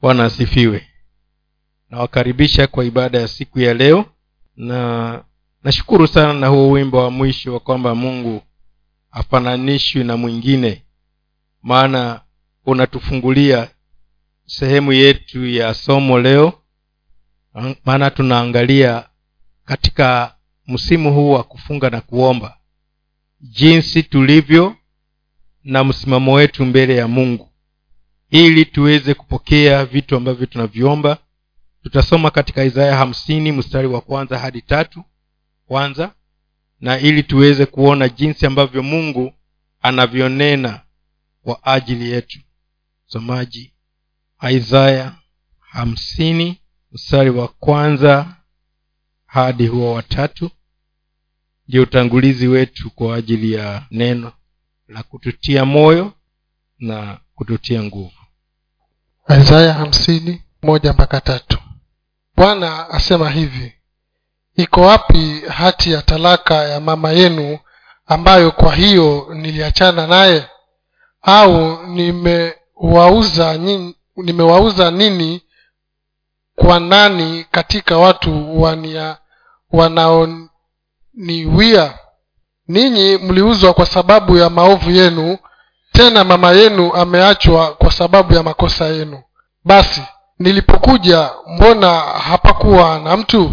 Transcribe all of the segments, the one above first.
bwana asifiwe. Nawakaribisha kwa ibada ya siku ya leo na nashukuru sana na huo wimbo wa mwisho wa kwamba mungu hafananishwi na mwingine maana unatufungulia sehemu yetu ya somo leo maana tunaangalia katika msimu huu wa kufunga na kuomba jinsi tulivyo na msimamo wetu mbele ya mungu ili tuweze kupokea vitu ambavyo tunaviomba tutasoma katika isaya hamsini mstari wa kwanza hadi tatu kwanza na ili tuweze kuona jinsi ambavyo mungu anavyonena kwa ajili yetu. Msomaji isaya hamsini mstari wa kwanza hadi huo watatu ndio utangulizi wetu kwa ajili ya neno la kututia moyo na kututia nguvu. Isaya moja mpaka tatu. Bwana asema hivi iko wapi hati ya talaka ya mama yenu ambayo kwa hiyo niliachana naye? Au nimewauza nini, nimewauza nini kwa nani katika watu wania wanaoniwia? Ninyi mliuzwa kwa sababu ya maovu yenu tena mama yenu ameachwa kwa sababu ya makosa yenu. Basi nilipokuja mbona hapakuwa na mtu?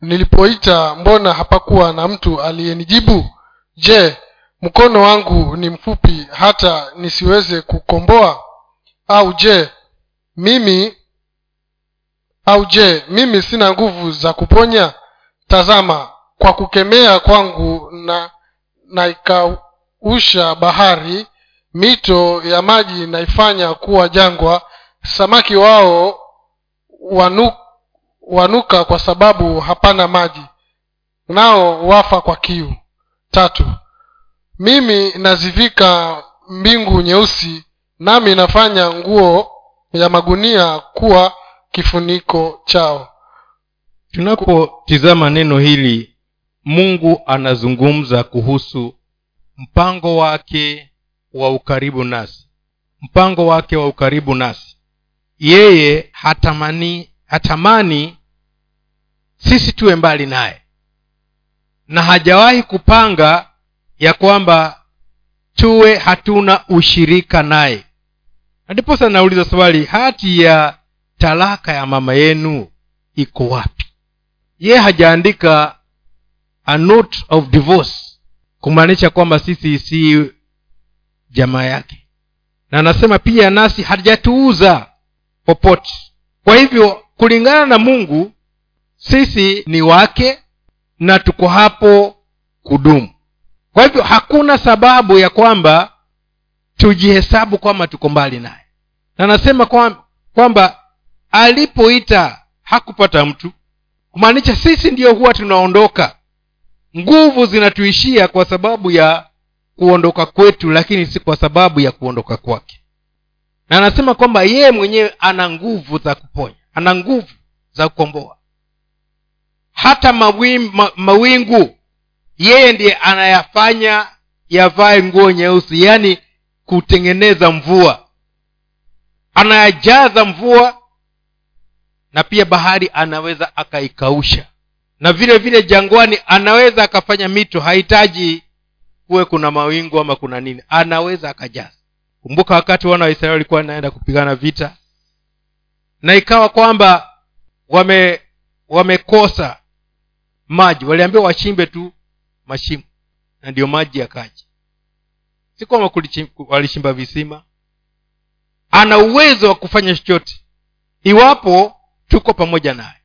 Nilipoita mbona hapakuwa na mtu aliyenijibu? Je mkono wangu ni mfupi hata nisiweze kukomboa? Au je mimi au je mimi sina nguvu za kuponya? Tazama kwa kukemea kwangu na naikausha bahari mito ya maji naifanya kuwa jangwa samaki wao wanu, wanuka kwa sababu hapana maji nao wafa kwa kiu. Tatu mimi nazivika mbingu nyeusi nami nafanya nguo ya magunia kuwa kifuniko chao. Tunapotizama neno hili mungu anazungumza kuhusu mpango wake wa ukaribu nasi. Mpango wake wa ukaribu nasi. Yeye hatamani hatamani sisi tuwe mbali naye. Na hajawahi kupanga ya kwamba tuwe hatuna ushirika naye. Na ndiposa nauliza swali hati ya talaka ya mama yenu iko wapi? Ye hajaandika a note of divorce kumaanisha kwamba sisi si jamaa yake. Na anasema pia nasi hajatuuza popote. Kwa hivyo kulingana na mungu sisi ni wake na tuko hapo kudumu. Kwa hivyo hakuna sababu ya kwamba tujihesabu kwamba tuko mbali naye. Na anasema kwamba, kwamba alipoita hakupata mtu. Kumaanisha sisi ndiyo huwa tunaondoka. Nguvu zinatuishia kwa sababu ya kuondoka kwetu lakini si kwa sababu ya kuondoka kwake. Na anasema kwamba yeye mwenyewe ana nguvu za kuponya ana nguvu za kukomboa. Hata mawingu yeye ndiye anayafanya yavae nguo nyeusi yaani kutengeneza mvua. Anayajaza mvua na pia bahari anaweza akaikausha. Na vile vile jangwani anaweza akafanya mito hahitaji kuwe kuna mawingu ama kuna nini anaweza akajaza. Kumbuka wakati wana wa israeli walikuwa naenda kupigana vita na ikawa kwamba wame wamekosa maji waliambiwa wachimbe tu mashimo na ndiyo maji yakaja. Si kwamba walishimba visima. Ana uwezo wa kufanya chochote iwapo tuko pamoja naye.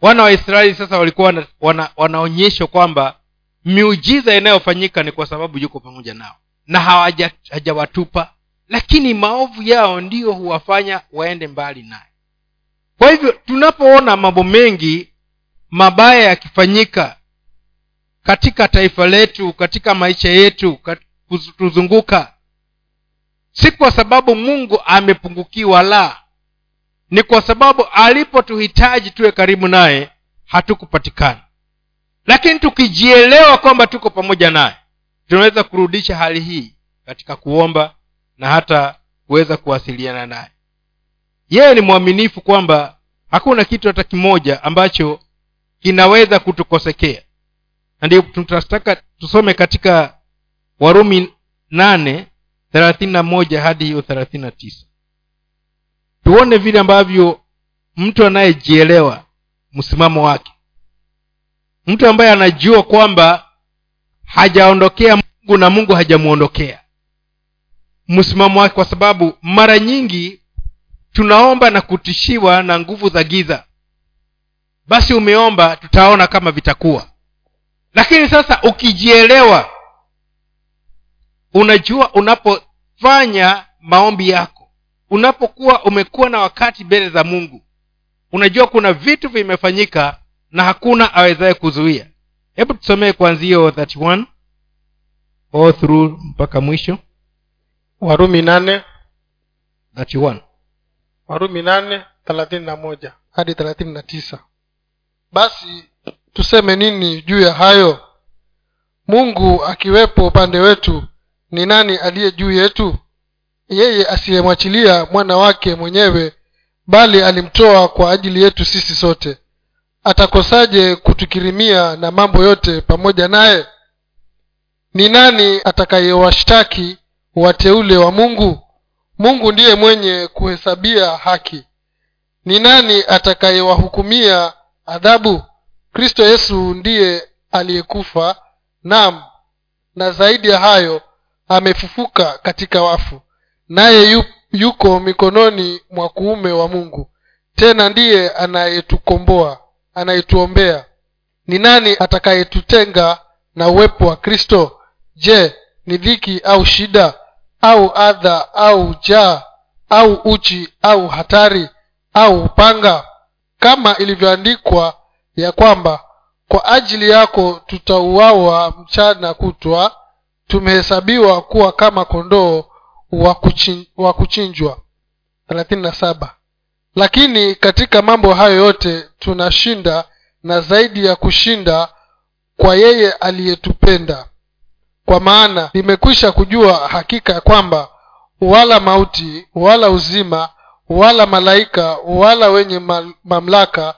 Wana wa israeli sasa walikuwa wana, wanaonyeshwa kwamba miujiza inayofanyika ni kwa sababu yuko pamoja nao. Na hawajawatupa lakini maovu yao ndiyo huwafanya waende mbali naye. Kwa hivyo tunapoona mambo mengi mabaya yakifanyika katika taifa letu katika maisha yetu kutuzunguka si kwa sababu mungu amepungukiwa la. Ni kwa sababu alipotuhitaji tuwe karibu naye hatukupatikana lakini tukijielewa kwamba tuko pamoja naye tunaweza kurudisha hali hii katika kuomba na hata kuweza kuwasiliana naye. Yeye ni mwaminifu kwamba hakuna kitu hata kimoja ambacho kinaweza kutukosekea. Na ndio tunataka tusome katika warumi nane thelathini na moja hadi hiyo thelathini na tisa. Tuone vile ambavyo mtu anayejielewa msimamo wake mtu ambaye anajua kwamba hajaondokea mungu na mungu hajamwondokea msimamo wake kwa sababu mara nyingi tunaomba na kutishiwa na nguvu za giza. Basi umeomba tutaona kama vitakuwa. Lakini sasa ukijielewa unajua unapofanya maombi yako unapokuwa umekuwa na wakati mbele za mungu unajua kuna vitu vimefanyika na hakuna awezaye kuzuia. Hebu tusomee kuanzia 31 all through mpaka mwisho. Warumi nane. 31 warumi nane thelathini na moja. Hadi thelathini na tisa. Basi tuseme nini juu ya hayo? Mungu akiwepo upande wetu ni nani aliye juu yetu? Yeye asiyemwachilia mwana wake mwenyewe bali alimtoa kwa ajili yetu sisi sote atakosaje kutukirimia na mambo yote pamoja naye? Ni nani atakayewashtaki wateule wa mungu? Mungu ndiye mwenye kuhesabia haki. Ni nani atakayewahukumia adhabu? Kristo yesu ndiye aliyekufa nam na zaidi ya hayo amefufuka katika wafu naye yu, yuko mikononi mwa kuume wa mungu tena ndiye anayetukomboa anayetuombea. Ni nani atakayetutenga na uwepo wa kristo? Je ni dhiki au shida au adha au jaa au uchi au hatari au upanga? Kama ilivyoandikwa ya kwamba kwa ajili yako tutauawa mchana kutwa tumehesabiwa kuwa kama kondoo wa kuchinjwa lakini katika mambo hayo yote tunashinda na zaidi ya kushinda kwa yeye aliyetupenda. Kwa maana nimekwisha kujua hakika ya kwamba wala mauti wala uzima wala malaika wala wenye mamlaka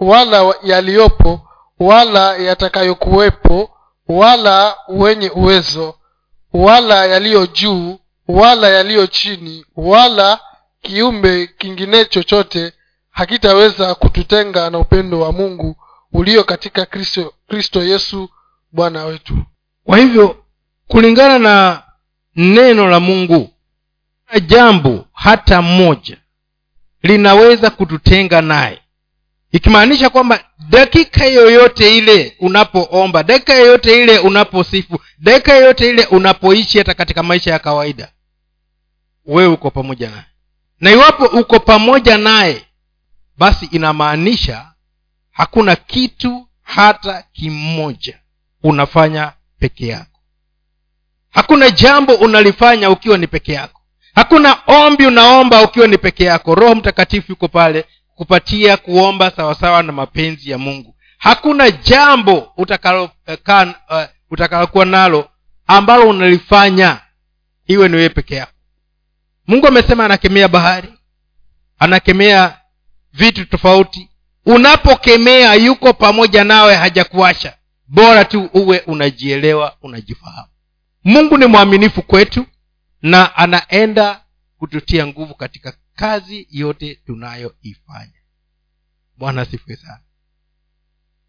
wala yaliyopo wala yatakayokuwepo wala wenye uwezo wala yaliyo juu wala yaliyo chini wala kiumbe kingine chochote hakitaweza kututenga na upendo wa mungu ulio katika kristo, kristo yesu bwana wetu. Kwa hivyo kulingana na neno la mungu na jambo hata mmoja linaweza kututenga naye. Ikimaanisha kwamba dakika yoyote ile unapoomba dakika yoyote ile unaposifu dakika yoyote ile unapoishi hata katika maisha ya kawaida wewe uko pamoja naye na iwapo uko pamoja naye basi inamaanisha hakuna kitu hata kimoja unafanya peke yako. Hakuna jambo unalifanya ukiwa ni peke yako. Hakuna ombi unaomba ukiwa ni peke yako. Roho mtakatifu yuko pale kupatia kuomba sawasawa na mapenzi ya mungu. Hakuna jambo utakalokuwa uh, utakalokuwa nalo ambalo unalifanya iwe ni wewe peke yako mungu amesema anakemea bahari anakemea vitu tofauti. Unapokemea yuko pamoja nawe hajakuasha bora tu uwe unajielewa unajifahamu. Mungu ni mwaminifu kwetu na anaenda kututia nguvu katika kazi yote tunayoifanya. Bwana asifiwe sana.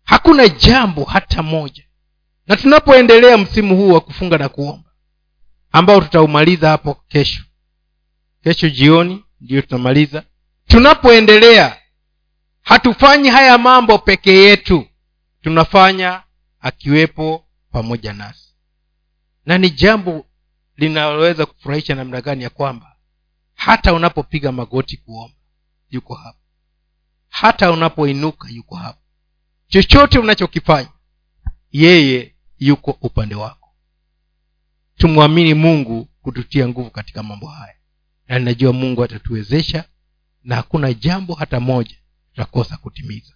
Hakuna jambo hata moja. Na tunapoendelea msimu huu wa kufunga na kuomba ambao tutaumaliza hapo kesho kesho jioni ndiyo tunamaliza. Tunapoendelea hatufanyi haya mambo peke yetu. Tunafanya akiwepo pamoja nasi. Na ni jambo linaloweza kufurahisha namna gani ya kwamba hata unapopiga magoti kuomba yuko hapa hata unapoinuka yuko hapa chochote unachokifanya yeye yuko upande wako. Tumwamini mungu kututia nguvu katika mambo haya na ninajua mungu atatuwezesha na hakuna jambo hata moja tutakosa kutimiza